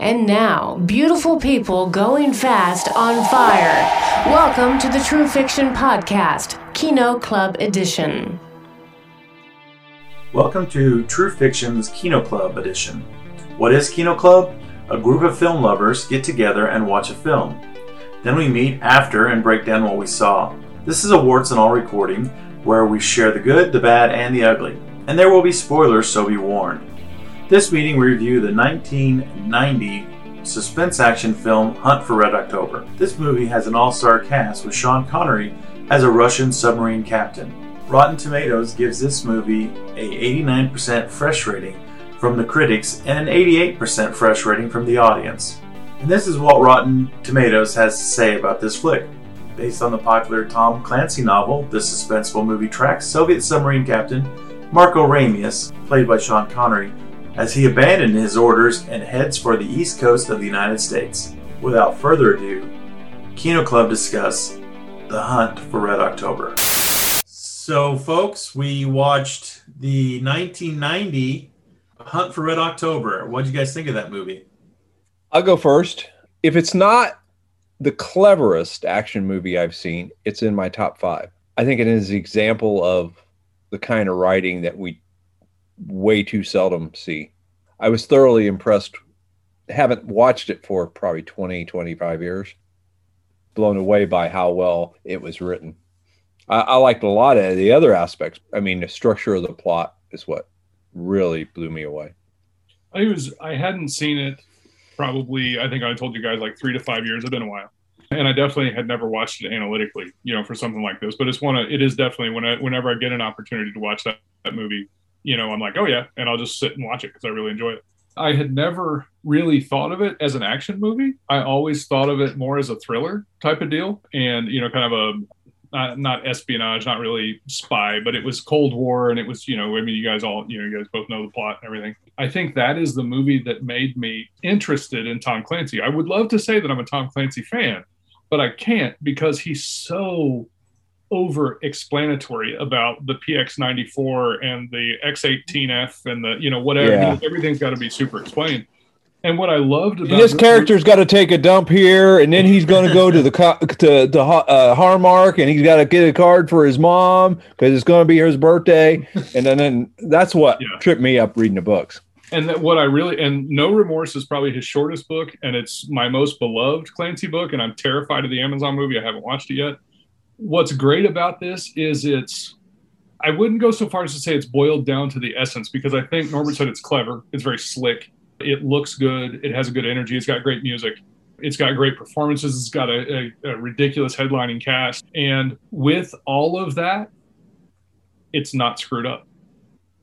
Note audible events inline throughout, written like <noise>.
And now, beautiful people going fast on fire. Welcome to the True Fiction Podcast, Kino Club Edition. Welcome to True Fiction's Kino Club Edition. What is Kino Club? A group of film lovers get together and watch a film. Then we meet after and break down what we saw. This is a warts and all recording where we share the good, the bad, and the ugly. And there will be spoilers, so be warned. This meeting we review the 1990 suspense action film Hunt for Red October. This movie has an all-star cast with Sean Connery as a Russian submarine captain. Rotten Tomatoes gives this movie a 89% fresh rating from the critics and an 88% fresh rating from the audience. And this is what Rotten Tomatoes has to say about this flick. Based on the popular Tom Clancy novel, the suspenseful movie tracks Soviet submarine captain Marco Ramius, played by Sean Connery, as he abandoned his orders and heads for the east coast of the United States. Without further ado, Kino Club discuss The Hunt for Red October. So, folks, we watched the 1990 Hunt for Red October. What did you guys think of that movie? I'll go first. If it's not the cleverest action movie I've seen, it's in my top five. I think it is an example of the kind of writing that we way too seldom see. I was thoroughly impressed. Haven't watched it for probably 20, 25 years. Blown away by how well it was written. I, I liked a lot of the other aspects. I mean, the structure of the plot is what really blew me away. I was I hadn't seen it probably I think I told you guys like three to five years. It's been a while, and I definitely had never watched it analytically, you know, for something like this. But it's one of it is definitely when I, whenever I get an opportunity to watch that, that movie, you know, I'm like, oh yeah, and I'll just sit and watch it because I really enjoy it. I had never really thought of it as an action movie. I always thought of it more as a thriller type of deal, and you know, kind of a not, not espionage, not really spy, but it was Cold War, and it was you know, I mean, you guys all you know, you guys both know the plot and everything. I think that is the movie that made me interested in Tom Clancy. I would love to say that I'm a Tom Clancy fan, but I can't because he's so over explanatory about the PX94 and the X18F and the, you know, whatever. Yeah. Everything's got to be super explained. And what I loved about And this character's got to take a dump here, and then he's going to go to the <laughs> co- to to Ha- uh, Hallmark, and he's got to get a card for his mom because it's going to be his birthday, and then, then that's what Yeah. tripped me up reading the books. and that what I really and No Remorse is probably his shortest book, and it's my most beloved Clancy book, and I'm terrified of the Amazon movie. I haven't watched it yet. What's great about this is it's I wouldn't go so far as to say it's boiled down to the essence because I think Norbert said it's clever, it's very slick, it looks good, it has a good energy, it's got great music. It's got great performances. It's got a, a, a ridiculous headlining cast. And with all of that, it's not screwed up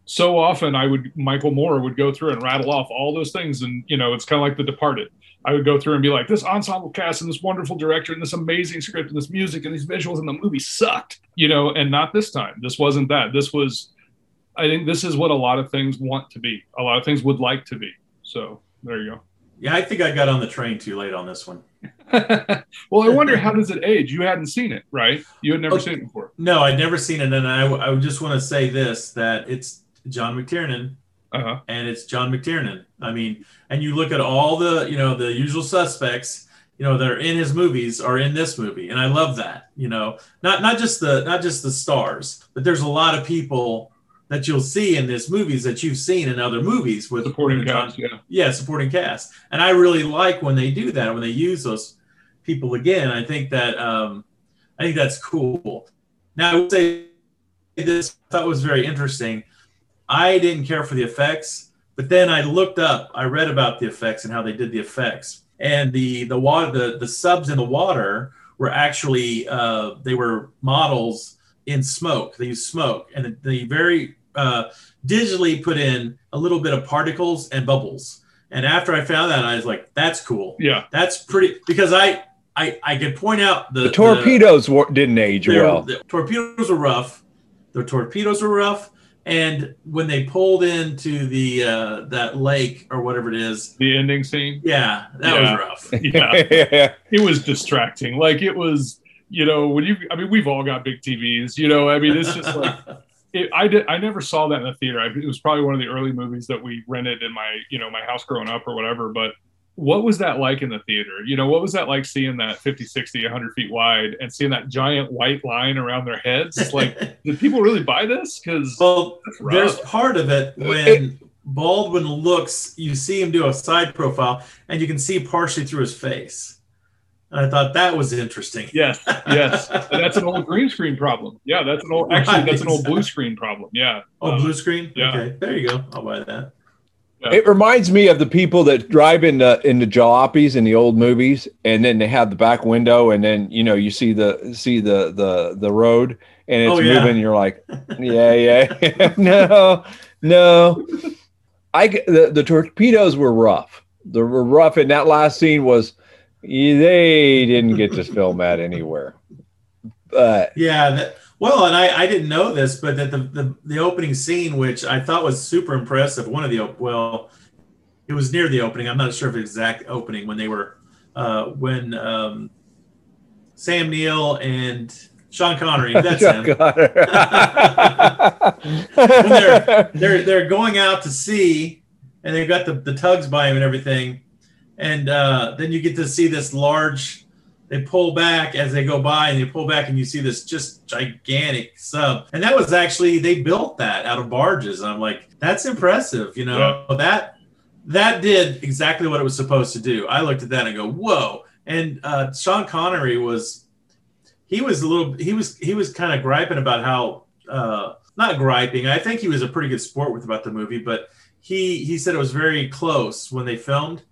so often I would Michael Moore would go through and rattle off all those things, and you know it's kind of like The Departed. I would go through and be like, this ensemble cast and this wonderful director and this amazing script and this music and these visuals and the movie sucked, you know, and not this time. This wasn't that. This was, I think, this is what a lot of things want to be. A lot of things would like to be. So there you go. Yeah, I think I got on the train too late on this one. <laughs> well, I wonder how does it age? You hadn't seen it, right? You had never Okay. seen it before. No, I'd never seen it, and I, I just want to say this: that it's John McTiernan, Uh huh. and it's John McTiernan. I mean, and you look at all the, you know, the usual suspects, you know, that are in his movies are in this movie, and I love that. You know, not not just the not just the stars, but there's a lot of people that you'll see in this movies that you've seen in other movies with Supporting John- cast, yeah. yeah, supporting cast. And I really like when they do that, when they use those people again. I think that um, I think that's cool. Now I would say this I thought was very interesting. I didn't care for the effects, but then I looked up, I read about the effects and how they did the effects. And the the water the, the subs in the water were actually uh, they were models in smoke. They used smoke and they very uh, digitally put in a little bit of particles and bubbles. And after I found that, I was like, "That's cool. Yeah. That's pretty." Because I I, I could point out the, The torpedoes wa- didn't age well. The torpedoes were rough. The torpedoes were rough, and when they pulled into the uh, that lake or whatever it is, The ending scene. yeah, that Yeah. was rough. <laughs> Yeah. it was distracting. Like it was, you know, when you, I mean, we've all got big TVs, you know, I mean, it's just like, <laughs> it, I did, I never saw that in the theater. I, it was probably one of the early movies that we rented in my, you know, my house growing up or whatever. But what was that like in the theater? You know, what was that like seeing that 50, 60, 100 feet wide and seeing that giant white line around their heads? Like, <laughs> did people really buy this? Because Well, there's part of it when Baldwin looks, you see him do a side profile, and you can see partially through his face. And I thought that was interesting. yes, yes, <laughs> that's an old green screen problem. Yeah, that's an old. Actually, that's an old blue screen problem. Yeah. Oh, Uh, blue screen. yeah. Okay, there you go. I'll buy that. It reminds me of the people that drive in uh, the in the jalopies in the old movies, and then they have the back window, and then you know you see the see the the the road, and it's Oh, yeah. moving. And you're like, <laughs> yeah, yeah, <laughs> no, no. I the the torpedoes were rough. They were rough, and that last scene was they didn't get to film that anywhere. But Yeah. That, well, and I, I didn't know this, but that the, the the opening scene, which I thought was super impressive, one of the well, it was near the opening. I'm not sure of the exact opening when they were uh, when um, Sam Neill and Sean Connery. <laughs> That's him. <laughs> they're they're they're going out to sea and they've got the, the tugs by him and everything and uh, then you get to see this large they pull back as they go by and they pull back and you see this just gigantic sub. And that was actually they built that out of barges. And i'm like that's impressive you know? That that did exactly what it was supposed to do. I looked at that and go whoa. And uh, sean connery was he was a little he was he was kind of griping about how uh, not griping. I think he was a pretty good sport with about the movie, but he he said it was very close when they filmed,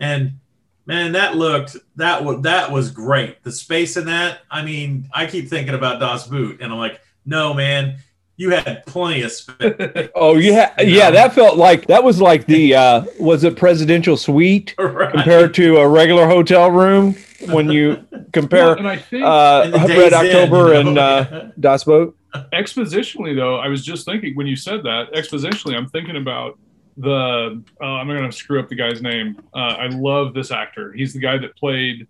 and man, that looked that was that was great. The space in that, I mean, I keep thinking about Das Boot, and I'm like, no, man, you had plenty of space. <laughs> oh yeah, You yeah. That felt like that was like the uh, was it presidential suite <laughs> right? compared to a regular hotel room when you <laughs> compare Well, and I think uh, And Red days in, October you know? and uh, Das Boot. expositionally though i was just thinking when you said that expositionally i'm thinking about the uh, i'm going to screw up the guy's name uh, i love this actor he's the guy that played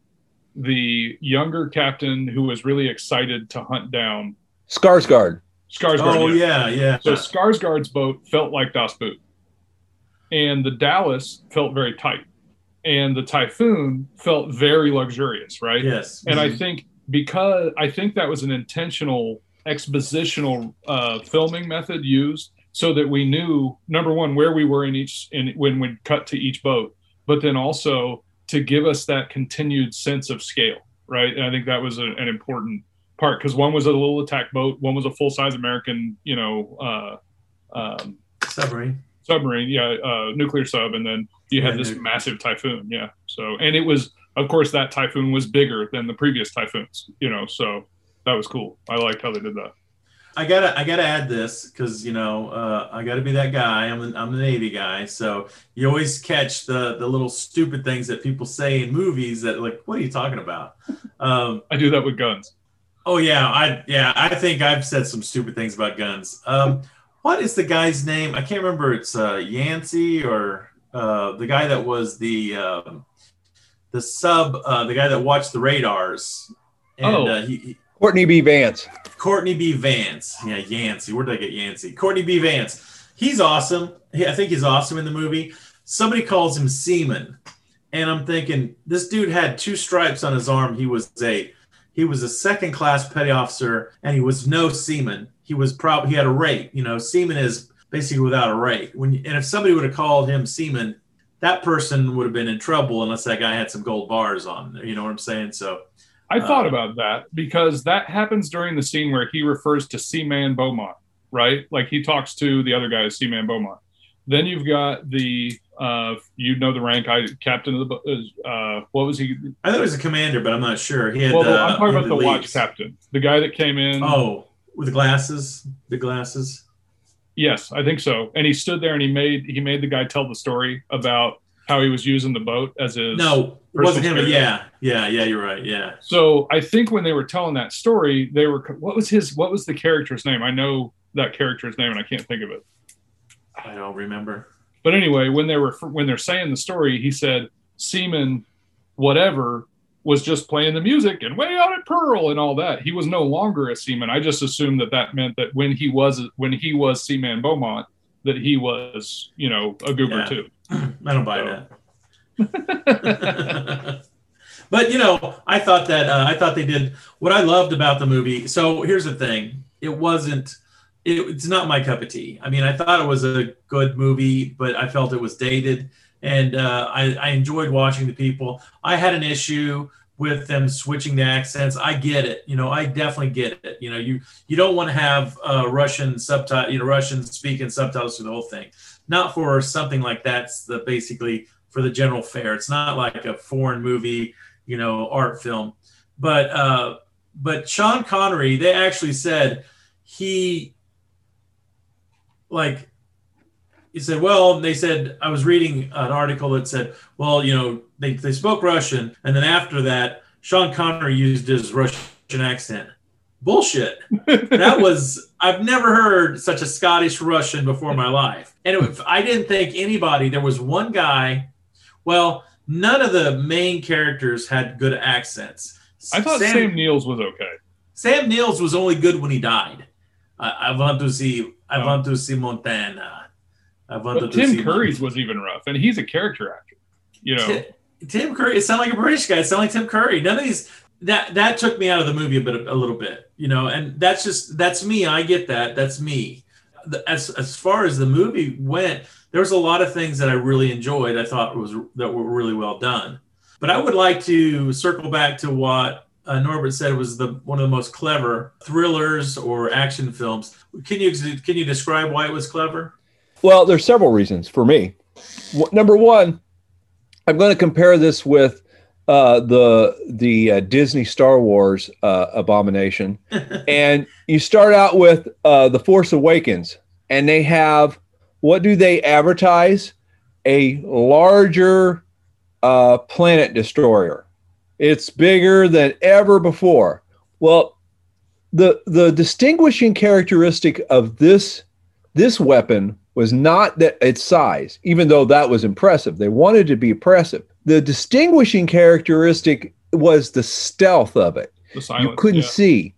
the younger captain who was really excited to hunt down Skarsgård. Skarsgård. oh yeah, yeah. So Skarsgård's boat felt like Das Boot, and the Dallas felt very tight, and the Typhoon felt very luxurious, right? yes, And I think because I think that was an intentional expositional uh, filming method used so that we knew number one where we were in each in when we cut to each boat, but then also to give us that continued sense of scale, right? And I think that was a, an important part because one was a little attack boat, one was a full size American, you know, uh, um, submarine. submarine, yeah, uh, nuclear sub, and then you had Yeah, this nuke. massive typhoon, yeah. So, and it was, of course, that typhoon was bigger than the previous typhoons, you know. So that was cool. I liked how they did that. I gotta I gotta add this because you know uh, I gotta be that guy. I'm the, I'm the Navy guy, so you always catch the the little stupid things that people say in movies that like, what are you talking about? <laughs> Um, I do that with guns. oh yeah, I yeah I think I've said some stupid things about guns. Um, what is the guy's name? I can't remember. It's uh, Yancey or uh, the guy that was the um, the sub, uh, the guy that watched the radars. And Oh. uh, he, he Courtney B. Vance. Courtney B. Vance. Yeah, Yancey. Where did I get Yancey? Courtney B. Vance. He's awesome. He, I think he's awesome in the movie. Somebody calls him Seaman, and I'm thinking this dude had two stripes on his arm. He was a he was a second class petty officer, and he was no seaman. He was probably he had a rate. You know, seaman is basically without a rate. When and if somebody would have called him seaman, that person would have been in trouble unless that guy had some gold bars on. You know what I'm saying? So I thought Uh, about that because that happens during the scene where he refers to Seaman Beaumont, right? Like he talks to the other guy as Seaman Beaumont. Then you've got the uh, you know the rank, I captain of the uh, what was he? I thought he was a commander, but I'm not sure. He had. Well, uh, I'm talking about had the watch captain, the guy that came in. Oh, with the glasses, the glasses. Yes, I think so. And he stood there and he made he made the guy tell the story about how he was using the boat as his No, it wasn't him. Yeah, yeah, yeah. You're right. Yeah. So I think when they were telling that story, they were what was his what was the character's name? I know that character's name and I can't think of it. I don't remember. But anyway, when they were when they're saying the story, he said Seaman whatever was just playing the music and way out at Pearl and all that. He was no longer a seaman. I just assumed that that meant that when he was when he was Seaman Beaumont, that he was you know a goober Yeah. too. <clears throat> I don't buy So- that. <laughs> but you know, I thought that uh, I thought they did what I loved about the movie. So here's the thing: it wasn't. It, it's not my cup of tea. I mean, I thought it was a good movie, but I felt it was dated, and uh, I, I enjoyed watching the people. I had an issue with them switching the accents. I get it. You know, I definitely get it. You know, you you don't want to have uh, Russian subtitle, you know, Russian speaking subtitles for the whole thing. Not for something like that's the basically for the general fare. It's not like a foreign movie, you know, art film. But uh, but Sean Connery, they actually said he like he said, well, they said I was reading an article that said, well, you know, they, they spoke Russian, and then after that, Sean Connery used his Russian accent. Bullshit. <laughs> that was I've never heard such a Scottish Russian before in my life. And it, I didn't think anybody. There was one guy. Well, none of the main characters had good accents. I thought Sam, Sam Neill's was okay. Sam Neill's was only good when he died. I, I want to see. I oh. want to see Montana. I want but to Tim see Curry's Montana. was even rough, and he's a character actor. You know, Tim, Curry. It sounded like a British guy. It sounded like Tim Curry. None of these. That that took me out of the movie a bit, a little bit. You know, and that's just that's me. I get that. That's me. As as far as the movie went, there was a lot of things that I really enjoyed. I thought was that were really well done. But I would like to circle back to what uh, Norbert said was the one of the most clever thrillers or action films. Can you can you describe why it was clever? Well, there's several reasons for me. Number one, I'm going to compare this with uh, the the uh, Disney Star Wars uh, abomination, <laughs> and you start out with uh, the Force Awakens, and they have what do they advertise? A larger uh, planet destroyer it's bigger than ever before. Well, the the distinguishing characteristic of this this weapon was not that its size, even though that was impressive. They wanted to be impressive. The distinguishing characteristic was the stealth of it. Silence, you couldn't yeah. see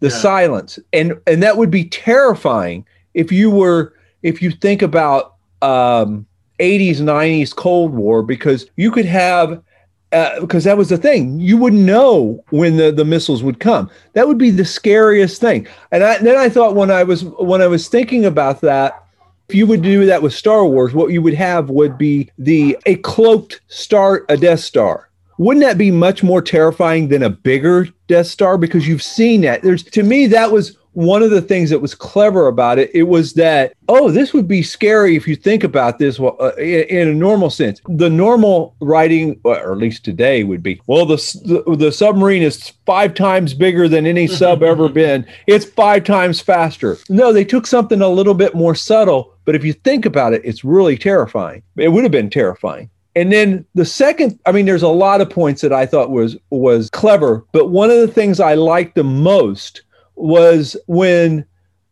the yeah. silence, and and that would be terrifying if you were if you think about um, 80s 90s Cold War because you could have uh, because that was the thing. You wouldn't know when the, the missiles would come. That would be the scariest thing. And, I, and then I thought when I was when I was thinking about that, if you would do that with Star Wars, what you would have would be the a cloaked star, a Death Star. Wouldn't that be much more terrifying than a bigger Death Star? Because you've seen that. There's to me that was one of the things that was clever about it, it was that, oh, this would be scary if you think about this uh, in, a normal sense. The normal writing, or at least today, would be, well, the, the, the submarine is five times bigger than any <laughs> sub ever been. It's five times faster. No, they took something a little bit more subtle, but if you think about it, it's really terrifying. It would have been terrifying. And then the second, I mean, there's a lot of points that I thought was was clever, but one of the things I liked the most was when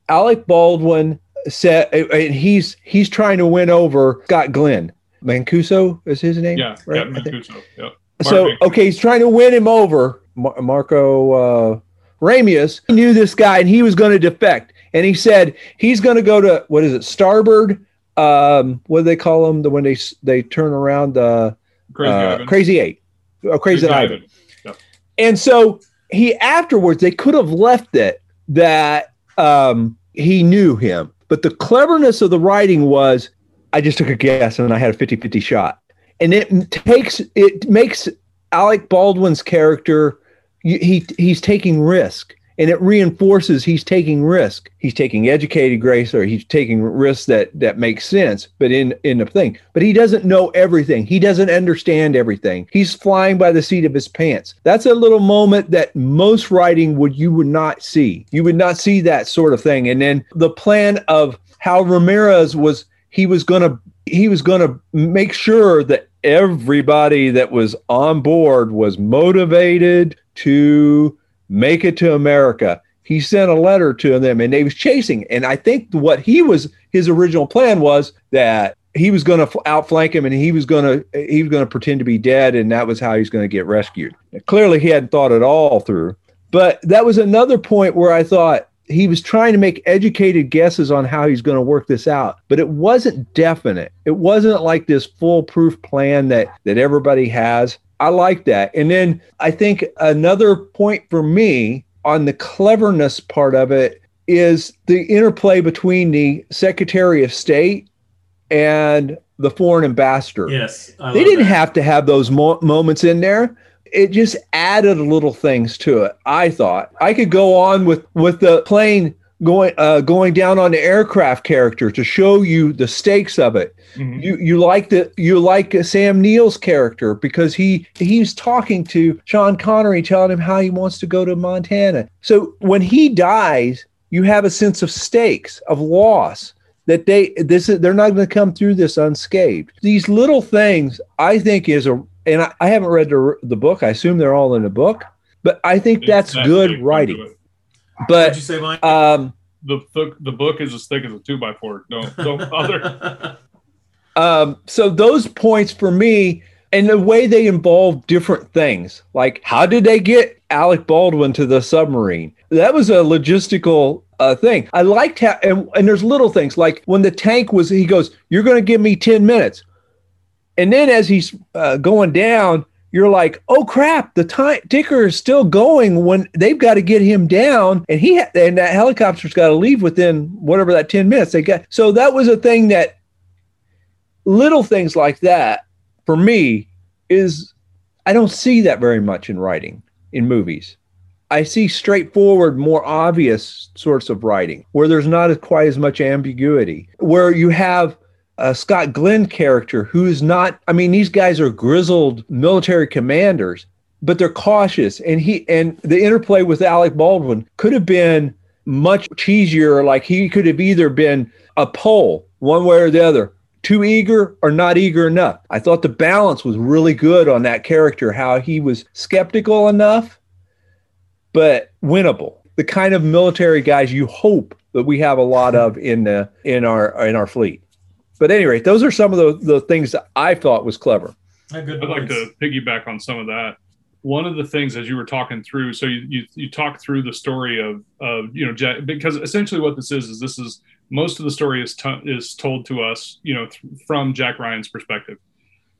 Alec Baldwin said, and he's he's trying to win over Scott Glenn. Mancuso is his name. Yeah, right? yeah, Mancuso. Yeah. So okay, he's trying to win him over. Mar- Marco uh, Ramius he knew this guy, and he was going to defect. And he said he's going to go to what is it, starboard? Um, what do they call them? The when they they turn around uh, crazy, uh, crazy eight, oh, crazy, crazy Ivan. Ivan. And so he afterwards they could have left it that um, he knew him, but the cleverness of the writing was I just took a guess and I had a 50-50 shot. And it takes it makes Alec Baldwin's character he he's taking risk and it reinforces he's taking risk. He's taking educated grace, or he's taking risks that that make sense, but in in the thing. But he doesn't know everything. He doesn't understand everything. He's flying by the seat of his pants. That's a little moment that most writing would you would not see. You would not see that sort of thing. And then the plan of how Ramirez was he was going to he was going to make sure that everybody that was on board was motivated to make it to America. He sent a letter to them and they was chasing. And I think what he was, his original plan was that he was going to outflank him and he was going to, he was going to pretend to be dead. And that was how he's going to get rescued. Clearly he hadn't thought it all through. But that was another point where I thought, he was trying to make educated guesses on how he's going to work this out, but it wasn't definite. It wasn't like this foolproof plan that that everybody has. I like that. And then I think another point for me on the cleverness part of it is the interplay between the Secretary of State and the foreign ambassador. Yes, I they didn't that. have to have those mo- moments in there. It just added little things to it. I thought I could go on with with the plane going uh, going down on the aircraft character to show you the stakes of it. Mhm. You you like the you like Sam Neill's character because he he's talking to Sean Connery, telling him how he wants to go to Montana. So when he dies, you have a sense of stakes of loss that they this is they're not going to come through this unscathed. These little things, I think, is a and I, I haven't read the the book. I assume they're all in the book, but I think that's good writing. It. What'd But you say, Mike? um, The, the the book is as thick as a two by four. Don't don't bother. <laughs> Um, so those points for me, and the way they involve different things, like how did they get Alec Baldwin to the submarine? That was a logistical uh, thing. I liked how, and, and there's little things like when the tank was, he goes, "You're going to give me ten minutes," and then as he's uh, going down. You're like, oh crap! The time ticker is still going when they've got to get him down, and he ha- and that helicopter's got to leave within whatever that ten minutes they got. So that was a thing that little things like that for me is I don't see that very much in writing in movies. I see straightforward, more obvious sorts of writing where there's not quite as much ambiguity, where you have a Scott Glenn character who's not, I mean, these guys are grizzled military commanders, but they're cautious. And he, and the interplay with Alec Baldwin could have been much cheesier. Like he could have either been a pole one way or the other, too eager or not eager enough. I thought the balance was really good on that character, how he was skeptical enough, but winnable. The kind of military guys you hope that we have a lot of in the in our in our fleet. But anyway, those are some of the, the things that I thought was clever. Good I'd like to piggyback on some of that. One of the things as you were talking through, so you you, you talk through the story of of you know Jack, because essentially what this is is this is most of the story is to, is told to us you know th- from Jack Ryan's perspective,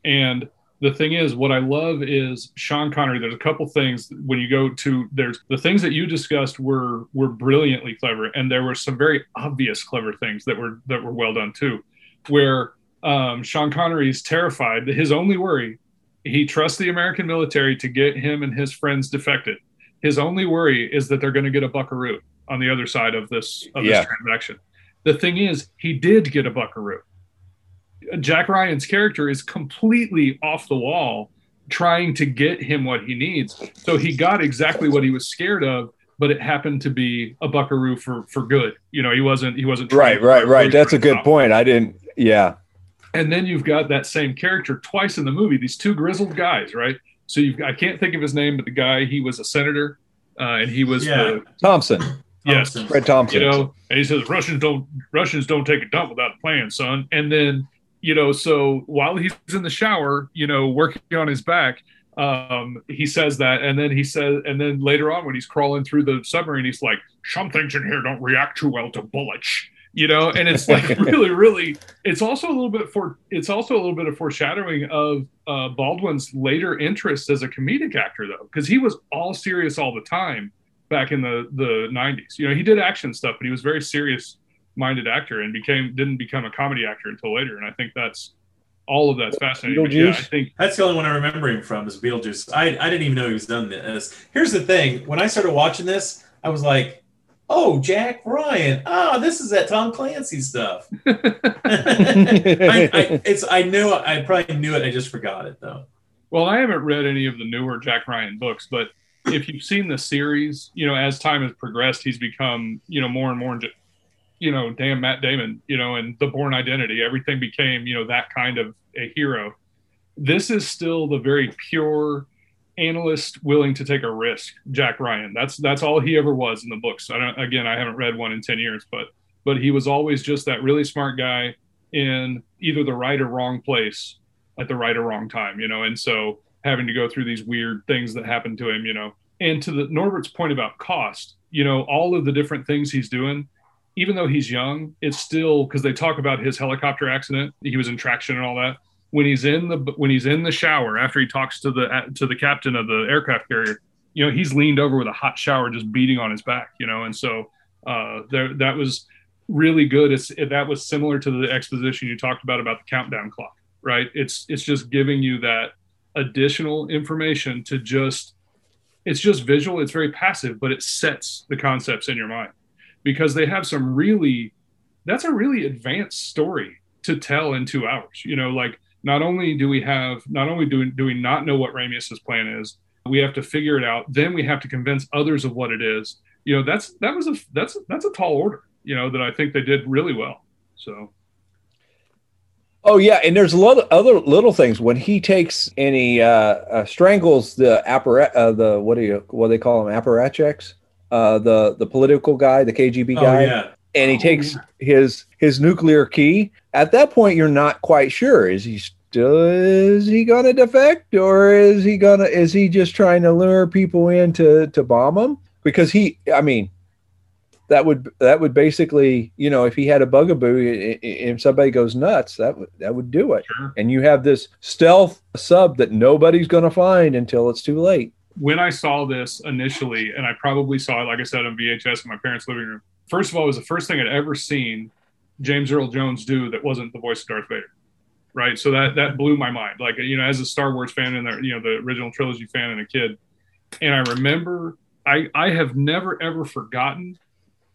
and the thing is what I love is Sean Connery. There's a couple things when you go to there's the things that you discussed were were brilliantly clever, and there were some very obvious clever things that were that were well done too, where um, Sean Connery is terrified that his only worry he trusts the American military to get him and his friends defected. His only worry is that they're going to get a buckaroo on the other side of this of Yeah. this transaction. The thing is, he did get a buckaroo. Jack Ryan's character is completely off the wall trying to get him what he needs. So he got exactly what he was scared of, but it happened to be a buckaroo for for good. You know, he wasn't he wasn't Right, right, right. That's a good point. I didn't, yeah. And then you've got that same character twice in the movie. These two grizzled guys, right? So you've I can't think of his name, but the guy he was a senator, uh, and he was Yeah. the Thompson, yes, Thompson. Fred Thompson. you know, and he says Russians don't Russians don't take a dump without a plan, son. And then you know, so while he's in the shower, you know, working on his back, um, he says that, and then he says, and then later on when he's crawling through the submarine, he's like, "Some things in here don't react too well to bullets." You know, and it's like <laughs> really, really. It's also a little bit for. It's also a little bit of foreshadowing of uh, Baldwin's later interest as a comedic actor, though, because he was all serious all the time back in the the 90s. You know, he did action stuff, but he was very serious minded actor and became didn't become a comedy actor until later. And I think that's all of that's fascinating. But yeah, I Beetlejuice? think That's the only one I remember him from is Beetlejuice. I, I didn't even know he was done this. Here's the thing: when I started watching this, I was like, "Oh, Jack Ryan! Ah, this is that Tom Clancy stuff." <laughs> I, I, it's I knew I probably knew it. I just forgot it though. well, I haven't read any of the newer Jack Ryan books, but if you've seen the series, you know, as time has progressed, he's become, you know, more and more, you know, damn Matt Damon, you know, and the Bourne Identity, everything became, you know, that kind of a hero. This is still the very pure analyst willing to take a risk, Jack Ryan. That's that's all he ever was in the books. I don't, again, I haven't read one in ten years, but but he was always just that really smart guy in either the right or wrong place at the right or wrong time, you know. And so having to go through these weird things that happened to him, you know. And to the Norbert's point about cost, you know, all of the different things he's doing, even though he's young, it's still because they talk about his helicopter accident. He was in traction and all that. When he's in the when he's in the shower after he talks to the to the captain of the aircraft carrier, you know, he's leaned over with a hot shower just beating on his back, you know, and so uh, there that was really good. It's it, that was similar to the exposition you talked about about the countdown clock, right? It's it's just giving you that additional information to just it's just visual it's very passive but it sets the concepts in your mind because they have some really that's a really advanced story to tell in two hours you know like not only do we have not only do, do we not know what Ramius's plan is we have to figure it out. Then we have to convince others of what it is. You know that's that was a that's that's a tall order you know that i think they did really well. So. Oh yeah, and there's a lot of other little things. When he takes and he uh, uh, strangles the apparat, uh, the what do you what do they call him apparatchiks, uh, the the political guy, the KGB guy, Oh, yeah. and he Oh, takes yeah. his his nuclear key. At that point, you're not quite sure. Is he still is he gonna defect or is he gonna is he just trying to lure people in to to bomb him? Because he, I mean, that would that would basically you know if he had a bugaboo if somebody goes nuts that would that would do it Sure. and you have this stealth sub that nobody's going to find until it's too late when I saw this initially, and I probably saw it, like I said, on VHS in my parents' living room. First of all, it was the first thing I'd ever seen James Earl Jones do that wasn't the voice of Darth Vader. Right. So that that blew my mind. Like, you know, as a Star Wars fan and the you know, the original trilogy fan and a kid. And I remember I I have never ever forgotten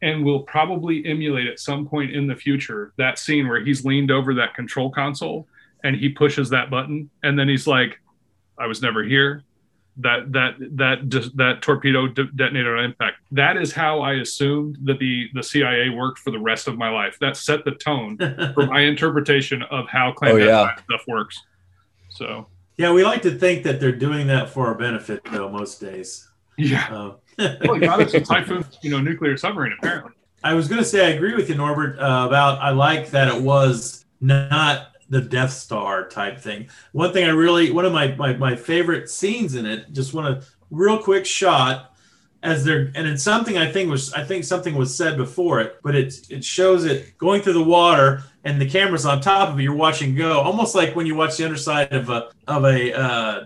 and will probably emulate at some point in the future that scene where he's leaned over that control console and he pushes that button and then he's like, I was never here that that that that torpedo de- detonated on impact. That is how I assumed that the the CIA worked for the rest of my life. That set the tone <laughs> for my interpretation of how clandestine yeah. stuff works. So Yeah, we like to think that they're doing that for our benefit, though, most days. yeah, Uh, <laughs> well, it got us a Typhoon, you know, nuclear submarine apparently. I was going to say I agree with you, Norbert, uh, about I like that it was not the Death Star type thing. One thing I really, one of my my, my favorite scenes in it, just want a real quick shot as they're, and it's something I think was, I think something was said before it, but it it shows it going through the water and the camera's on top of it. You're watching go, almost like when you watch the underside of a of a uh,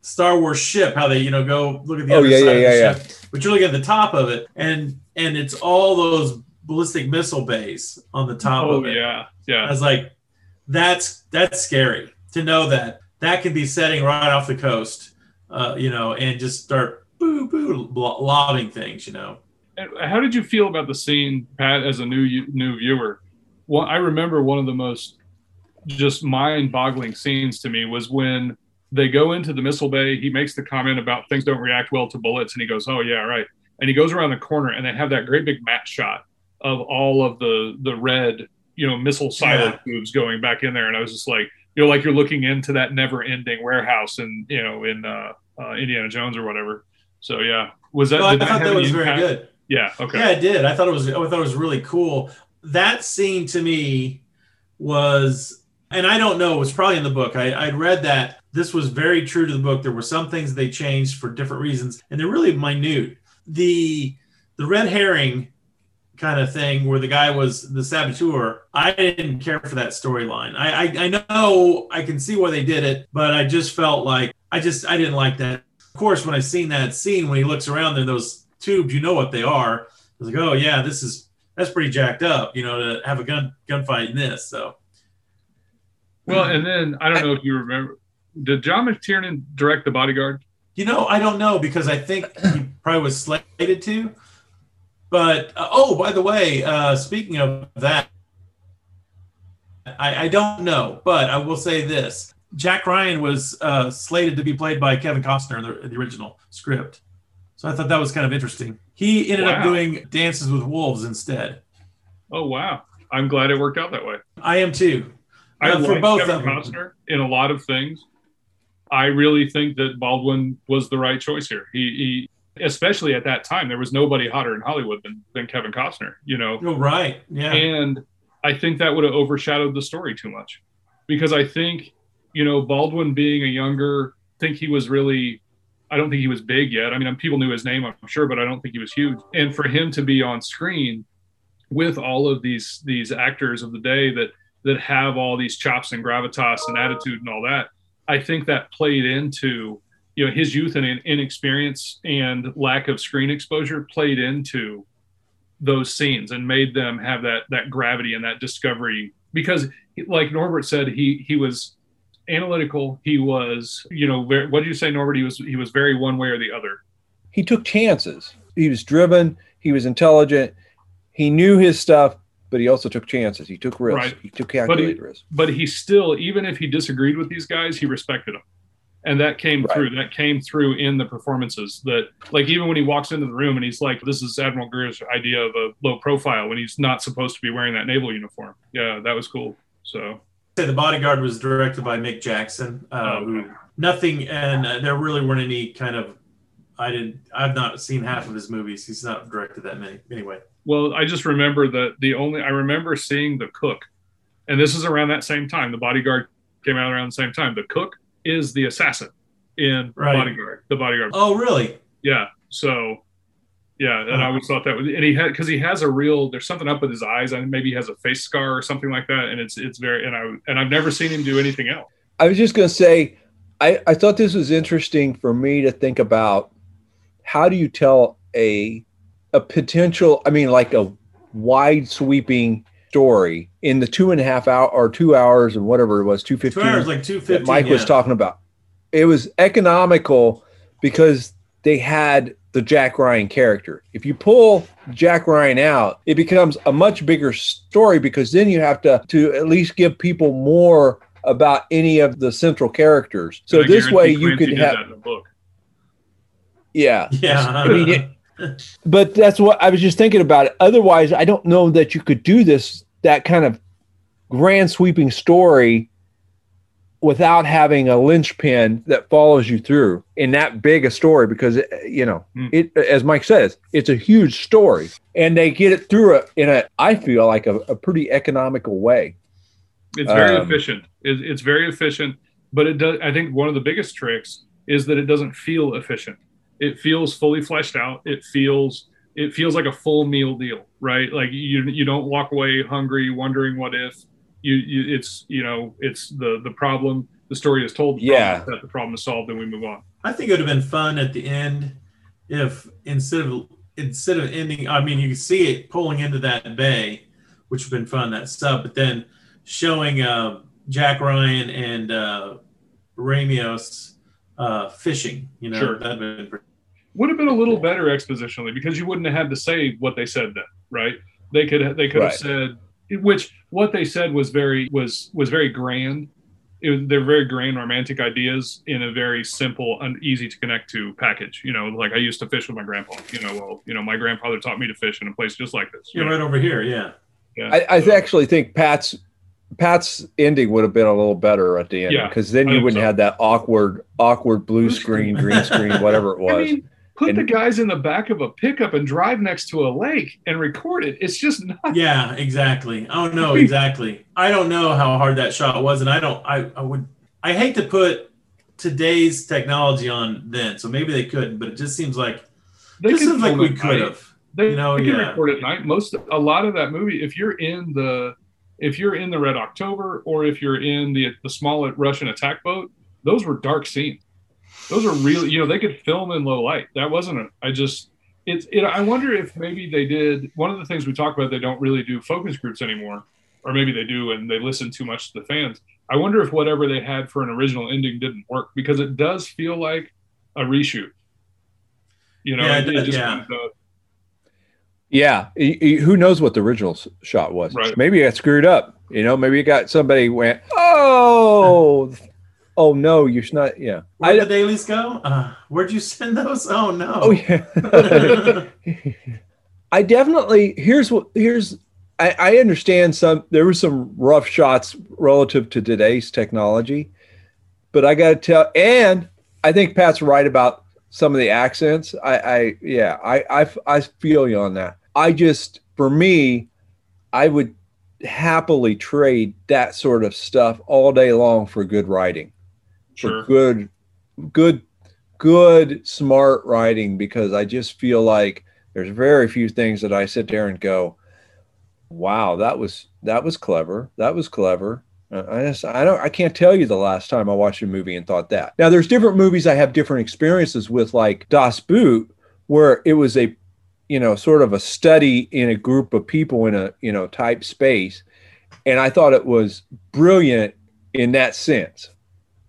Star Wars ship, how they you know go look at the Oh, other yeah, side yeah, of the yeah, ship but you're looking at the top of it, and and it's all those ballistic missile bays on the top Oh of it. yeah, I yeah, was like, that's that's scary to know that that could be setting right off the coast, uh, you know, and just start boo boo lo- lobbing things, you know. How did you feel about the scene, Pat, as a new new viewer? Well, I remember one of the most just mind-boggling scenes to me was when they go into the missile bay. He makes the comment about things don't react well to bullets, and he goes, "Oh yeah, right." And he goes around the corner, and they have that great big map shot of all of the the red, you know, missile silo Yeah. tubes going back in there, and I was just like, you know, like you're looking into that never-ending warehouse, in you know, in uh, uh, Indiana Jones or whatever. So yeah, was that? I thought that was very impact? good. Yeah. Okay. Yeah, I did. I thought it was. I thought it was really cool. That scene to me was, and I don't know. It was probably in the book. I, I'd read that this was very true to the book. There were some things they changed for different reasons, and they're really minute. The the red herring kind of thing, where the guy was the saboteur. I didn't care for that storyline. I, I I know I can see why they did it, but I just felt like I just I didn't like that. Of course, when I seen that scene when he looks around there, those tubes, you know what they are. I was like, oh yeah, this is that's pretty jacked up, you know, to have a gun gunfight in this. So Well, and then I don't know if you remember, did John McTiernan direct The Bodyguard? you know, I don't know because I think he probably was slated to. But uh, oh, by the way, uh, speaking of that, I, I don't know, but I will say this: Jack Ryan was uh, slated to be played by Kevin Costner in the, in the original script. So I thought that was kind of interesting. He ended up doing Dances with Wolves instead. Oh wow, I'm glad it worked out that way. I am too. I Uh, for like both Kevin of them. Costner in a lot of things. I really think that Baldwin was the right choice here. He, he especially at that time, there was nobody hotter in Hollywood than, than Kevin Costner. You know, You're right. Yeah. And I think that would have overshadowed the story too much because I think, you know, Baldwin being a younger, I think he was really, I don't think he was big yet. I mean, people knew his name, I'm sure, but I don't think he was huge. And for him to be on screen with all of these these actors of the day that that have all these chops and gravitas and attitude and all that, I think that played into you know his youth and inexperience and lack of screen exposure played into those scenes and made them have that that gravity and that discovery. Because like Norbert said he he was analytical. He was you know very, what did you say Norbert? He was he was very one way or the other. He took chances. He was driven. He was intelligent. He knew his stuff but he also took chances. He took risks. Right. he took calculated but he, risks. but he still even if he disagreed with these guys he respected them and that came right. through that came through in the performances that like even when he walks into the room and he's like this is admiral greer's idea of a low profile when he's not supposed to be wearing that naval uniform. Yeah that was cool so. The bodyguard was directed by mick jackson uh, oh, okay. nothing and uh, there really weren't any kind of i didn't i've not seen half of his movies. He's not directed that many. Anyway. Well i just remember that the only i remember seeing the cook and this is around that same time. The bodyguard came out around the same time. The cook is the assassin in right. Bodyguard. The Bodyguard. Oh, really? Yeah. So, yeah, and I always thought that was, and he had because he has a real. There's something up with his eyes, and maybe he has a face scar or something like that, and it's it's very and I and I've never seen him do anything else. I was just going to say, I I thought this was interesting for me to think about. How do you tell a a potential? I mean, like a wide sweeping story in the two and a half hour or two hours and whatever it was, two fifteen. Two hours, like two fifteen. Mike yeah. was talking about. It was economical because they had the Jack Ryan character. If you pull Jack Ryan out, it becomes a much bigger story because then you have to to at least give people more about any of the central characters. So this way you could have. Yeah. Yeah. I mean, it, but that's what I was just thinking about it. Otherwise, I don't know that you could do this that kind of grand sweeping story without having a linchpin that follows you through in that big a story because you know mm. it as mike says it's a huge story and they get it through it in a i feel like a, a pretty economical way it's very um, efficient it, it's very efficient but it does i think one of the biggest tricks is that it doesn't feel efficient it feels fully fleshed out. It feels it feels like a full meal deal, right? Like you you don't walk away hungry, wondering what if. You, you it's you know it's the the problem. The story is told. The yeah, that the problem is solved, and we move on. I think it would have been fun at the end if instead of instead of ending, I mean, you can see it pulling into that bay, which would have been fun that sub, but then showing uh, Jack Ryan and uh, Ramos uh, fishing. You know, sure. that'd been pretty would have been a little better expositionally because you wouldn't have had to say what they said then, right? They could they could right. have said which what they said was very was was very grand. It was, they're very grand romantic ideas in a very simple and easy to connect to package. You know, like I used to fish with my grandpa. You know, well, you know, my grandfather taught me to fish in a place just like this. You're know? right over here, yeah. Yeah. I, I so, actually think Pat's Pat's ending would have been a little better at the end because then you wouldn't so. have that awkward, awkward blue screen, green screen, <laughs> whatever it was. I mean, put and, the guys in the back of a pickup and drive next to a lake and record it. It's just not. Yeah, exactly. Oh no, <laughs> exactly. I don't know how hard that shot was, and I don't. I, I would. I hate to put today's technology on then, so maybe they couldn't, but it just seems like. They just seems like we could have. They, you know, they can yeah. record at night. Most, a lot of that movie, if you're in the, if you're in the Red October, or if you're in the the small Russian attack boat, those were dark scenes those are really you know they could film in low light that wasn't a, i just it's it, i wonder if maybe they did one of the things we talk about they don't really do focus groups anymore or maybe they do and they listen too much to the fans i wonder if whatever they had for an original ending didn't work because it does feel like a reshoot you know yeah, it, it just yeah. Kind of, yeah, who knows what the original shot was? Right. Maybe it screwed up. You know, maybe you got somebody went, oh, Oh no, you're not. Yeah. Where did the dailies go? Uh, where'd you send those? Oh no. Oh yeah. <laughs> I definitely here's what here's I, I understand some there were some rough shots relative to today's technology, but I gotta tell and I think Pat's right about some of the accents. I, I yeah, I, I I feel you on that. I just for me, I would happily trade that sort of stuff all day long for good writing sure. good, good good, smart writing because I just feel like there's very few things that I sit there and go, "Wow, that was that was clever. That was clever." Uh, I just I don't I can't tell you the last time I watched a movie and thought that. Now there's different movies I have different experiences with, like Das Boot, where it was a you know sort of a study in a group of people in a you know type space, and I thought it was brilliant in that sense.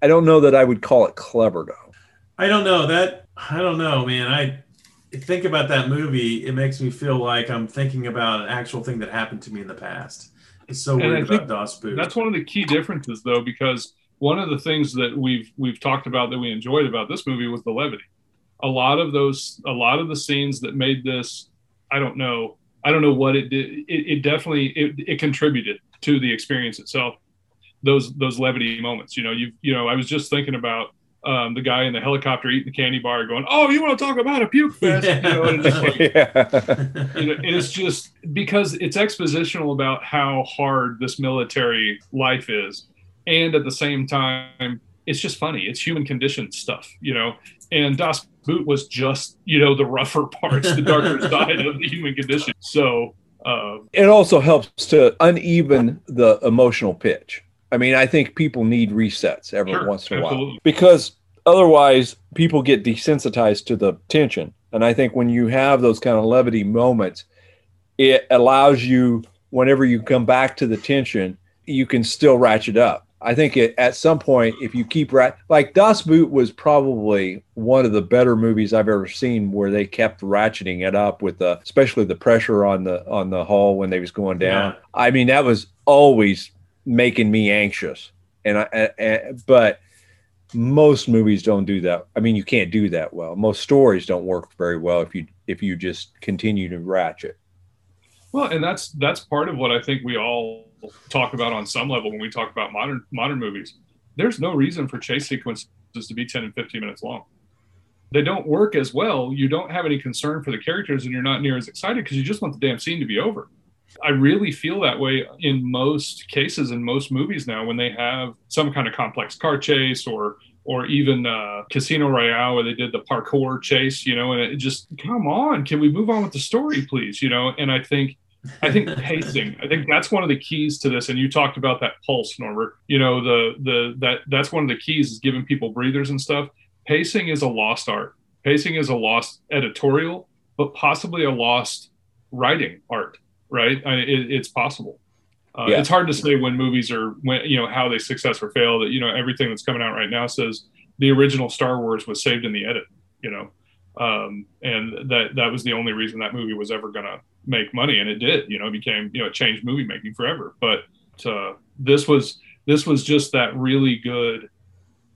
I don't know that I would call it clever though. I don't know that. I don't know, man. I think about that movie. It makes me feel like I'm thinking about an actual thing that happened to me in the past. It's so And weird think about Das Boot. That's one of the key differences, though, because one of the things that we've we've talked about that we enjoyed about this movie was the levity. A lot of those, a lot of the scenes that made this, I don't know, I don't know what it did. It, it definitely it, it contributed to the experience itself. Those those levity moments, you know, you you know, I was just thinking about um, the guy in the helicopter eating the candy bar, going, "Oh, you want to talk about a puke fest?" You know, and it's like, <laughs> yeah. you know, and it's just because it's expositional about how hard this military life is, and at the same time, it's just funny. It's human condition stuff, you know. And Das Boot was just, you know, the rougher <laughs> parts, the darker <laughs> side of the human condition. So, uh, it also helps to uneven the emotional pitch. I mean, I think people need resets every Sure, once in a while because otherwise people get desensitized to the tension. And I think when you have those kind of levity moments, it allows you, whenever you come back to the tension, you can still ratchet up. I think it, at some point, if you keep rat like Das Boot was probably one of the better movies I've ever seen where they kept ratcheting it up with the, especially the pressure on the on the hull when they was going down. Yeah. I mean, that was always making me anxious. And I, but most movies don't do that. I mean, you can't do that well. Most stories don't work very well if you if you just continue to ratchet. well, and that's that's part of what I think we all talk about on some level when we talk about modern modern movies. There's no reason for chase sequences to be 10 and 15 minutes long. They don't work as well. You don't have any concern for the characters, and you're not near as excited because you just want the damn scene to be over. I really feel that way in most cases in most movies now when they have some kind of complex car chase or or even uh, Casino Royale where they did the parkour chase, you know, and it just come on, can we move on with the story, please, you know? And I think I think <laughs> pacing. I think that's one of the keys to this. And you talked about that pulse, Norbert. You know, the the that that's one of the keys is giving people breathers and stuff. Pacing is a lost art. Pacing is a lost editorial, but possibly a lost writing art. Right? I, it, it's possible. Uh, Yeah. It's hard to say when movies are when you know how they success or fail. That you know everything that's coming out right now says the original Star Wars was saved in the edit. You know, um, and that that was the only reason that movie was ever going to make money, and it did. You know, it became you know it changed movie making forever. But uh, this was this was just that really good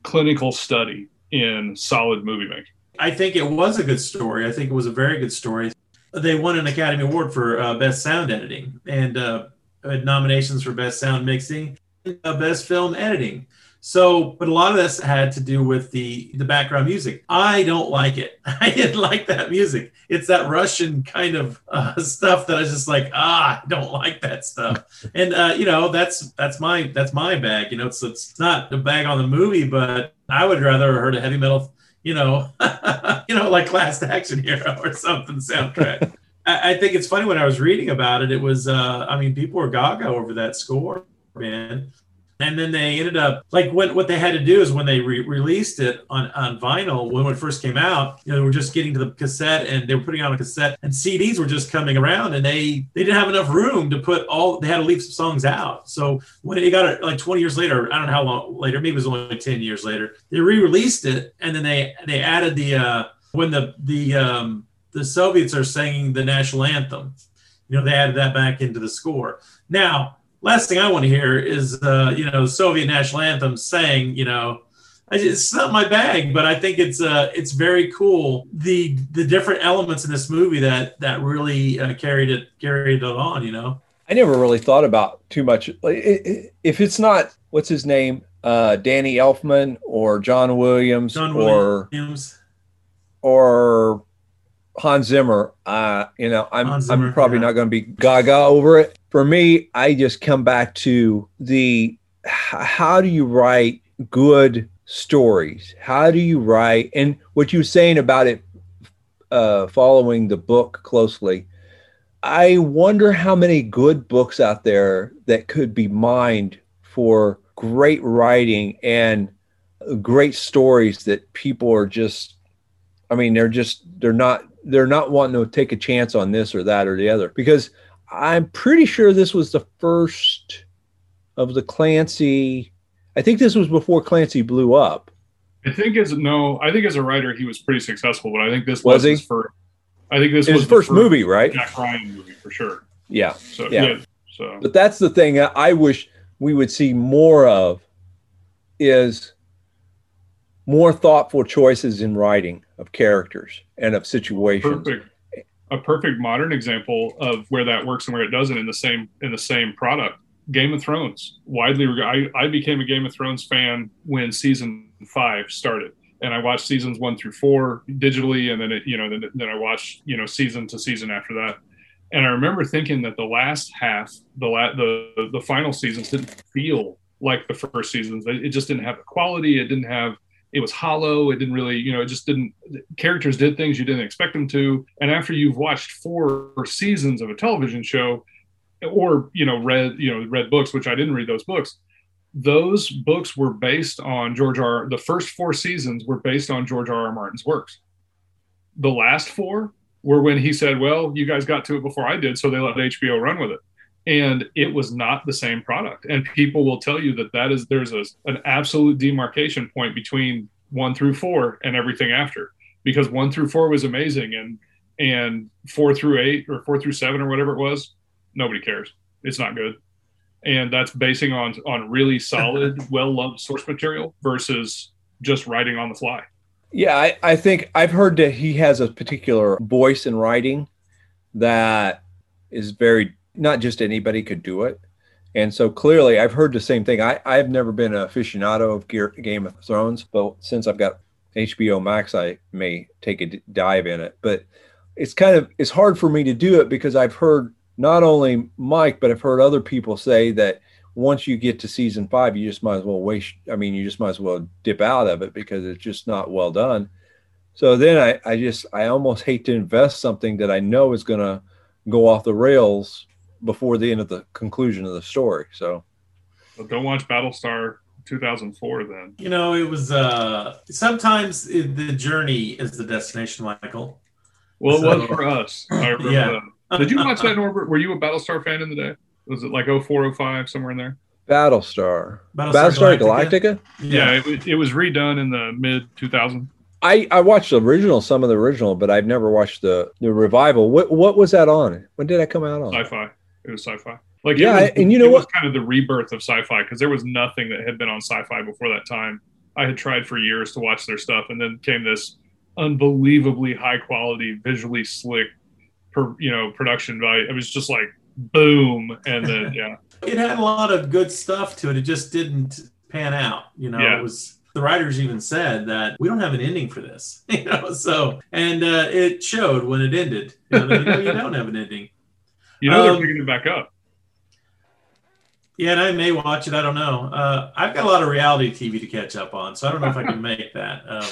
clinical study in solid movie making. I think it was a good story. I think it was a very good story. They won an Academy Award for uh, Best Sound Editing and uh, nominations for Best Sound Mixing, uh, Best Film Editing. So, but a lot of this had to do with the the background music. I don't like it. <laughs> I didn't like that music. It's that Russian kind of uh, stuff that I was just like, ah, I don't like that stuff. And uh, you know, that's that's my that's my bag. You know, it's it's not a bag on the movie, but I would rather heard a heavy metal you know, <laughs> you know, like Last Action Hero or something soundtrack. <laughs> I, I think it's funny when I was reading about it. It was, uh, I mean, people were gaga over that score, man. And then they ended up like what what they had to do is when they re- released it on, on vinyl when it first came out, you know, they were just getting to the cassette and they were putting on a cassette and CDs were just coming around and they they didn't have enough room to put all they had to leave some songs out. So when it got it like 20 years later, I don't know how long later, maybe it was only 10 years later, they re-released it and then they they added the uh when the the um the Soviets are singing the national anthem. You know, they added that back into the score. Now, last thing I want to hear is, uh, you know, Soviet national anthem saying you know, it's not my bag, but I think it's uh, it's very cool the the different elements in this movie that that really uh, carried it carried it on. You know, I never really thought about too much. like, i- i- If it's not what's his name, uh, Danny Elfman or John Williams John or Williams. or Hans Zimmer, uh, you know, I'm Zimmer, I'm probably yeah. not going to be gaga over it. For me, I just come back to the h- how do you write good stories? How do you write? And what you were saying about it, uh, following the book closely, I wonder how many good books out there that could be mined for great writing and great stories that people are just I mean they're just they're not they're not wanting to take a chance on this or that or the other because I'm pretty sure this was the first of the Clancy I think this was before Clancy blew up. I think as no, I think as a writer he was pretty successful, but I think this Was was, his first. I think this It was was the first movie, right? Jack Ryan movie for sure. Yeah. So Yeah. yeah, so But that's the thing I wish we would see more of is more thoughtful choices in writing of characters and of situations. perfect. A perfect modern example of where that works and where it doesn't in the same in the same product. Game of Thrones, widely. I, I became a Game of Thrones fan when season five started, and I watched seasons one through four digitally, and then it, you know, then, then I watched you know season to season after that. And I remember thinking that the last half, the la- the the final seasons didn't feel like the first seasons. It just didn't have the quality. It didn't have. It was hollow. It didn't really, you know, it just didn't. Characters did things you didn't expect them to. And after you've watched four seasons of a television show, or you know, read you know, read books, which I didn't read those books. Those books were based on George R. The first four seasons were based on George R. R. Martin's works. The last four were when he said, "Well, you guys got to it before I did, so they let HBO run with it." And it was not the same product. And people will tell you that that is there's a, an absolute demarcation point between one through four and everything after, because one through four was amazing, and and four through eight or four through seven or whatever it was, nobody cares. It's not good. And that's basing on on really <laughs> solid, well loved source material versus just writing on the fly. Yeah, I, I think I've heard that he has a particular voice in writing that is very not just anybody could do it. And so clearly, I've heard the same thing. I, I've never been an aficionado of Gear, Game of Thrones, but since I've got HBO Max, I may take a dive in it. But it's kind of it's hard for me to do it because I've heard not only Mike, but I've heard other people say that once you get to season five, you just might as well waste. I mean, you just might as well dip out of it because it's just not well done. So then I, I just I almost hate to invest something that I know is going to go off the rails before the end of the conclusion of the story. So But don't watch Battlestar 2004 then. You know, it was uh sometimes it, the journey is the destination, Michael. Well, it was for us. I <laughs> remember Yeah. that. Did you watch that, Norbert? Were you a Battlestar fan in the day? Was it like 04, 05, somewhere in there? Battlestar, Battlestar Battlestar, Galactica? Galactica. Yeah, it, was- it was redone in the mid 2000s. I, I watched the original, some of the original, but I've never watched the the revival. What what was that on? When did that come out on? Sci-fi. It was sci-fi. Like Yeah, was, and you know it was kind of the rebirth of sci-fi because there was nothing that had been on sci-fi before that time. I had tried for years to watch their stuff, and then came this unbelievably high quality, visually slick, per, you know, production value. It was just like boom, and then <laughs> yeah, It had a lot of good stuff to it. It just didn't pan out. You know, Yeah. it was the writers even said that we don't have an ending for this. <laughs> You know, so and uh, it showed when it ended. You know, you, know, you don't have an ending. You know, they're Um, picking it back up. Yeah, and I may watch it. I don't know. Uh, I've got a lot of reality TV to catch up on, so I don't know if I can <laughs> make that. Um,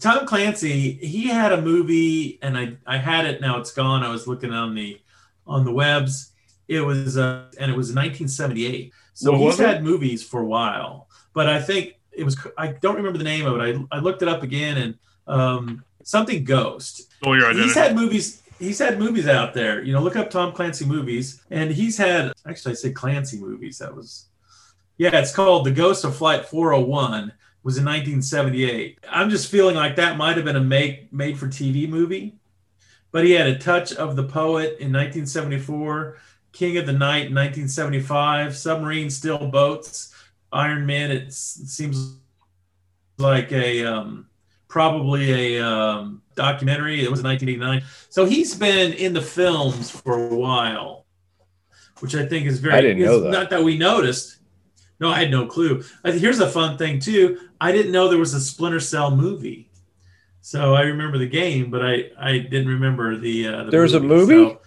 Tom Clancy, he had a movie, and I I had it. Now it's gone. I was looking on the on the webs. It was uh, and it was 1978. So What he's was it? had movies for a while, but I think it was. I don't remember the name of it. I I looked it up again, and um, something Ghost. Stole your identity. He's had movies. He's had movies out there. You know, look up Tom Clancy movies, and he's had. Actually, I said Clancy movies. That was. Yeah, it's called The Ghost of Flight 401. Was in 1978. I'm just feeling like that might have been a make made for TV movie, but he had a touch of the poet in 1974, King of the Night in 1975, Submarine Still Boats, Iron Man. It seems like a um, probably a um, documentary. It was in 1989. So he's been in the films for a while, which I think is very. I didn't know that. Not that we noticed. No, I had no clue. Uh, Here's a fun thing too. I didn't know there was a Splinter Cell movie. So I remember the game, but I I didn't remember the. Uh, the There's a movie? So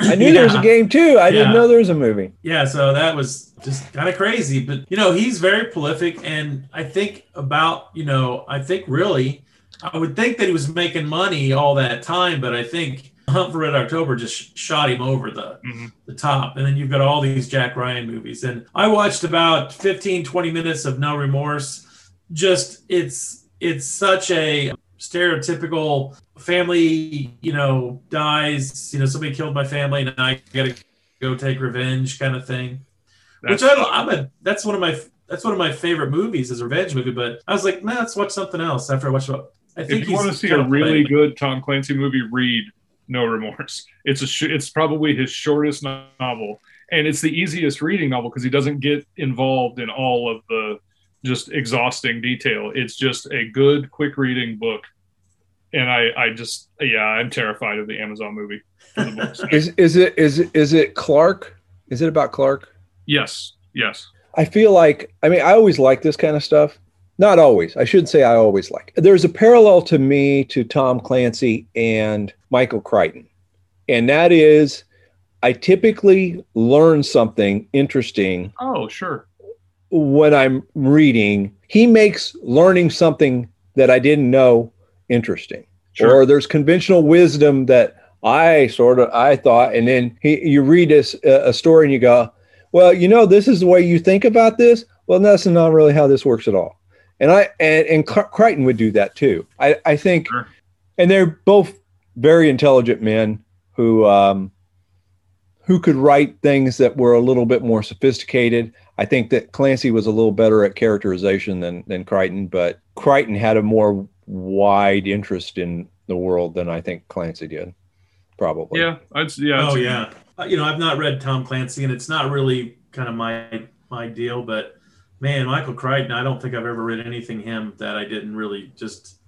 I knew there was a <laughs> game too. I didn't know there was a movie. Yeah, so that was just kind of crazy. But, you know, he's very prolific. And I think about, you know, I think really, I would think that he was making money all that time, but I think Hunt for Red October just sh- shot him over the, Mhm. the top. And then you've got all these Jack Ryan movies. And I watched about 15, 20 minutes of No Remorse. Just, it's, it's such a stereotypical family, you know, dies, you know, somebody killed my family and I got to go take revenge kind of thing. That's- Which I, don't, I'm a, that's one of my, that's one of my favorite movies is a revenge movie. But I was like, man, let's watch something else after I watched. it. I think if you want to see a really good Tom Clancy movie, read No Remorse. It's a sh- it's probably his shortest novel, and it's the easiest reading novel because he doesn't get involved in all of the just exhausting detail. It's just a good, quick reading book, and I I just yeah I'm terrified of the Amazon movie. The. <laughs> Is is it is it is it Clark? Is it about Clark? yes, yes. I feel like I mean I always like this kind of stuff. Not always. I shouldn't say I always like. There's a parallel to me to Tom Clancy and Michael Crichton. And that is I typically learn something interesting Oh sure. when I'm reading. He makes learning something that I didn't know interesting. Sure. Or there's conventional wisdom that I sort of I thought and then he, you read this uh, a story and you go, well, you know, this is the way you think about this. Well, that's not really how this works at all. And I and, and Crichton would do that too. I, I think, Sure. and they're both very intelligent men who um, who could write things that were a little bit more sophisticated. I think that Clancy was a little better at characterization than than Crichton, but Crichton had a more wide interest in the world than I think Clancy did. Probably. Yeah, I'd s- yeah. Oh it's- yeah, Uh, you know I've not read Tom Clancy, and it's not really kind of my my deal. But man, Michael Crichton, I don't think I've ever read anything him that I didn't really just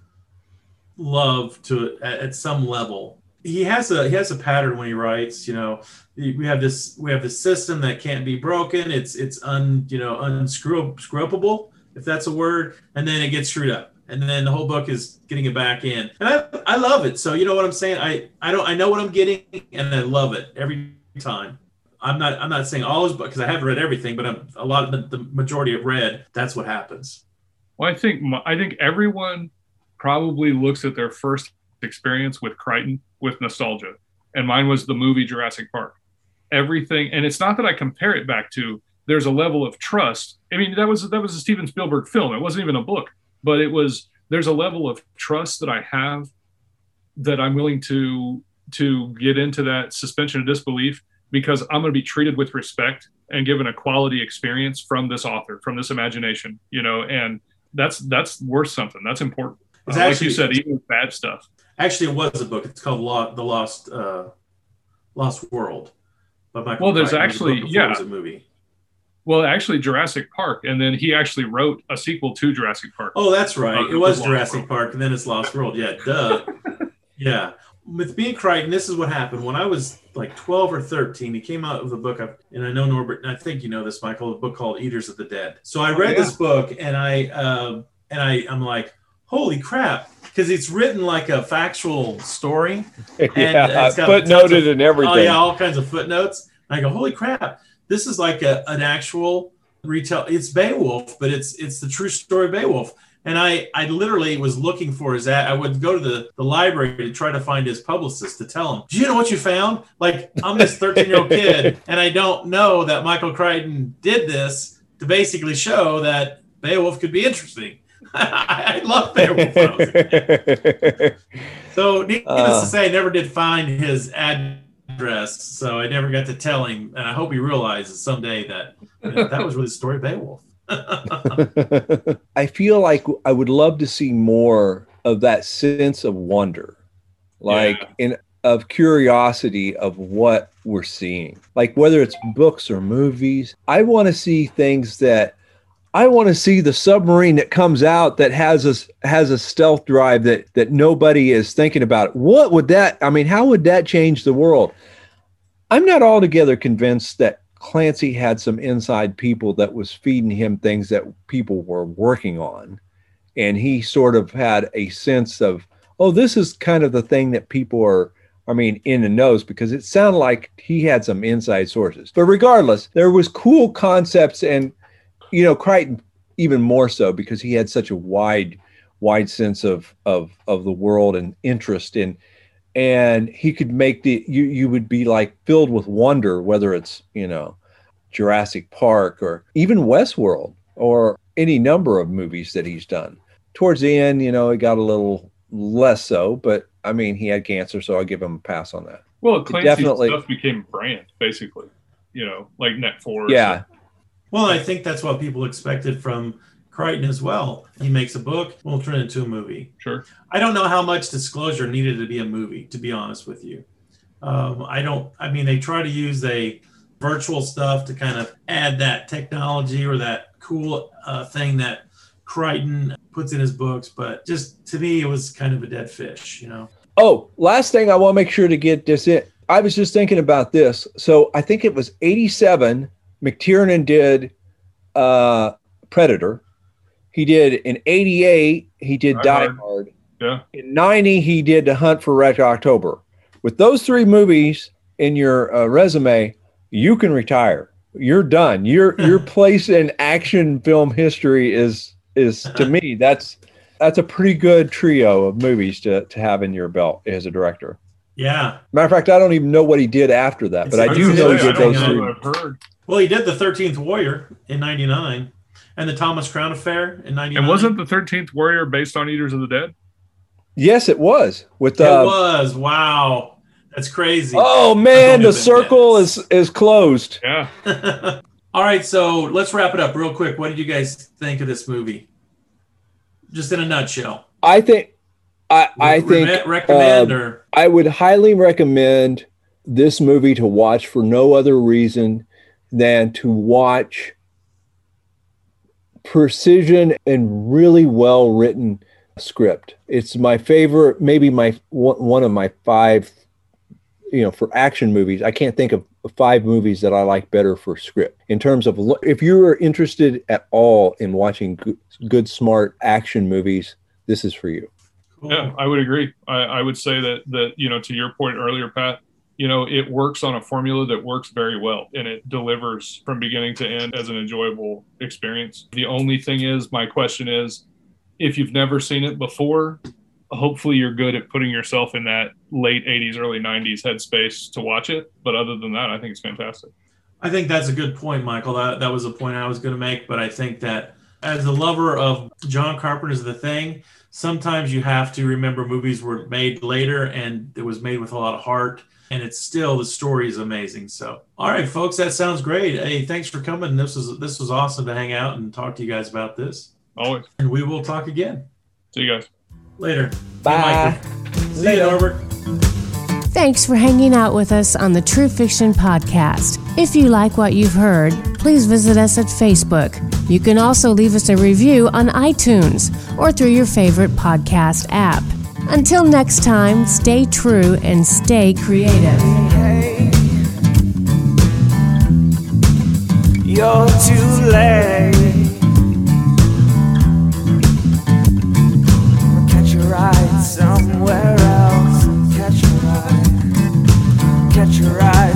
love to at, at some level. He has a he has a pattern when he writes. You know, we have this we have this system that can't be broken. It's it's un you know unscrupable if that's a word, and then it gets screwed up, and then the whole book is getting it back in. And I I love it. So you know what I'm saying. I I don't I know what I'm getting, and I love it every time. I'm not I'm not saying all his books because I haven't read everything, but I'm, a lot of the, the majority I've read. That's what happens. Well, I think I think everyone probably looks at their first experience with Crichton with nostalgia, and mine was the movie Jurassic Park. Everything, and it's not that I compare it back to. There's a level of trust. I mean, that was that was a Steven Spielberg film. It wasn't even a book, but it was. There's a level of trust that I have that I'm willing to to get into that suspension of disbelief because I'm going to be treated with respect and given a quality experience from this author, from this imagination, you know, and that's that's worth something. That's important. It's Uh, like actually- you said, even bad stuff. Actually, it was a book. It's called Lo- The Lost uh, Lost World. By Michael Well, there's Crichton. It was a actually- before it was a movie. Well, actually, Jurassic Park, and then he actually wrote a sequel to Jurassic Park. Oh, that's right. Uh, It was Jurassic World. Park, and then it's Lost World. Yeah, duh. <laughs> yeah. With me and Crichton, this is what happened. When I was like 12 or 13, he came out with a book, I've- and I know Norbert, and I think you know this, Michael, a book called Eaters of the Dead. So I read yeah. this book, and I, uh, and I, I'm like, holy crap, because it's written like a factual story. <laughs> yeah, it's got tons footnoted of- and everything. Oh yeah, all kinds of footnotes. And I go, holy crap! This is like a, an actual retell. It's Beowulf, but it's it's the true story of Beowulf. And I I literally was looking for his ad. I would go to the, the library to try to find his publicist to tell him, Do you know what you found? Like I'm this 13 year old <laughs> kid, and I don't know that Michael Crichton did this to basically show that Beowulf could be interesting. <laughs> I love Beowulf. when I was. <laughs> So needless Uh. to say, I never did find his address, so I never got to tell him. And I hope he realizes someday that you know, that was really the story of Beowulf. <laughs> I feel like I would love to see more of that sense of wonder, like Yeah. in of curiosity of what we're seeing. Like whether it's books or movies, I want to see things that I want to see the submarine that comes out that has a has a stealth drive that that nobody is thinking about. What would that? I mean, how would that change the world? I'm not altogether convinced that Clancy had some inside people that was feeding him things that people were working on. And he sort of had a sense of, oh, this is kind of the thing that people are I mean, in the nose because it sounded like he had some inside sources. But regardless, there was cool concepts and, you know, Crichton even more so because he had such a wide, wide sense of of of the world and interest in, and he could make the you you would be like filled with wonder whether it's you know, Jurassic Park or even Westworld or any number of movies that he's done. Towards the end, you know, it got a little less so, but I mean, he had cancer, so I'll give him a pass on that. Well, Clancy's definitely stuff became brand, basically. You know, like Net Force. Yeah. Well, I think that's what people expected from Crichton as well. He makes a book, we'll turn it into a movie. Sure. I don't know how much disclosure needed to be a movie, to be honest with you. Um, I don't. I mean, they try to use a virtual stuff to kind of add that technology or that cool uh, thing that Crichton puts in his books, but just to me, it was kind of a dead fish, you know. Oh, last thing I want to make sure to get this in. I was just thinking about this. So I think it was 87. McTiernan did uh, Predator. He did in 88, he did Die, Die Hard. Yeah. In 90, he did The Hunt for Red October. With those three movies in your uh, resume, you can retire. You're done. Your <laughs> your place in action film history is is to me <laughs> that's that's a pretty good trio of movies to, to have in your belt as a director. Yeah. Matter of fact, I don't even know what he did after that, but I do know he did those three. Well, he did the Thirteenth Warrior in '99, and the Thomas Crown Affair in '99. And wasn't the Thirteenth Warrior based on Eaters of the Dead? Yes, it was. With uh, it was. Wow, that's crazy. Oh man, the circle is is closed. Yeah. <laughs> All right, so let's wrap it up real quick. What did you guys think of this movie? Just in a nutshell. I think I, I think recommend uh, or I would highly recommend this movie to watch for no other reason than to watch precision and really well written script. It's my favorite, maybe my one of my five, you know, for action movies. I can't think of five movies that I like better for script. In terms of if you are interested at all in watching good, good smart action movies, this is for you. Yeah, I would agree. I, I, would say that that you know to your point earlier, Pat. You know, it works on a formula that works very well, and it delivers from beginning to end as an enjoyable experience. The only thing is, my question is, if you've never seen it before, hopefully you're good at putting yourself in that late 80s early 90s headspace to watch it but other than that i think it's fantastic i think that's a good point michael that, that was a point i was going to make but i think that as a lover of john carpenter's the thing sometimes you have to remember movies were made later and it was made with a lot of heart and it's still the story is amazing. So all right folks that sounds great. Hey thanks for coming. This was this was awesome to hang out and talk to you guys about this. Always. And we will talk again. See you guys. Later. Bye. See you, Norbert. Thanks for hanging out with us on the True Fiction Podcast. If you like what you've heard, please visit us at Facebook. You can also leave us a review on iTunes or through your favorite podcast app. Until next time, stay true and stay creative. You're too late. somewhere else. Catch a ride, catch a ride.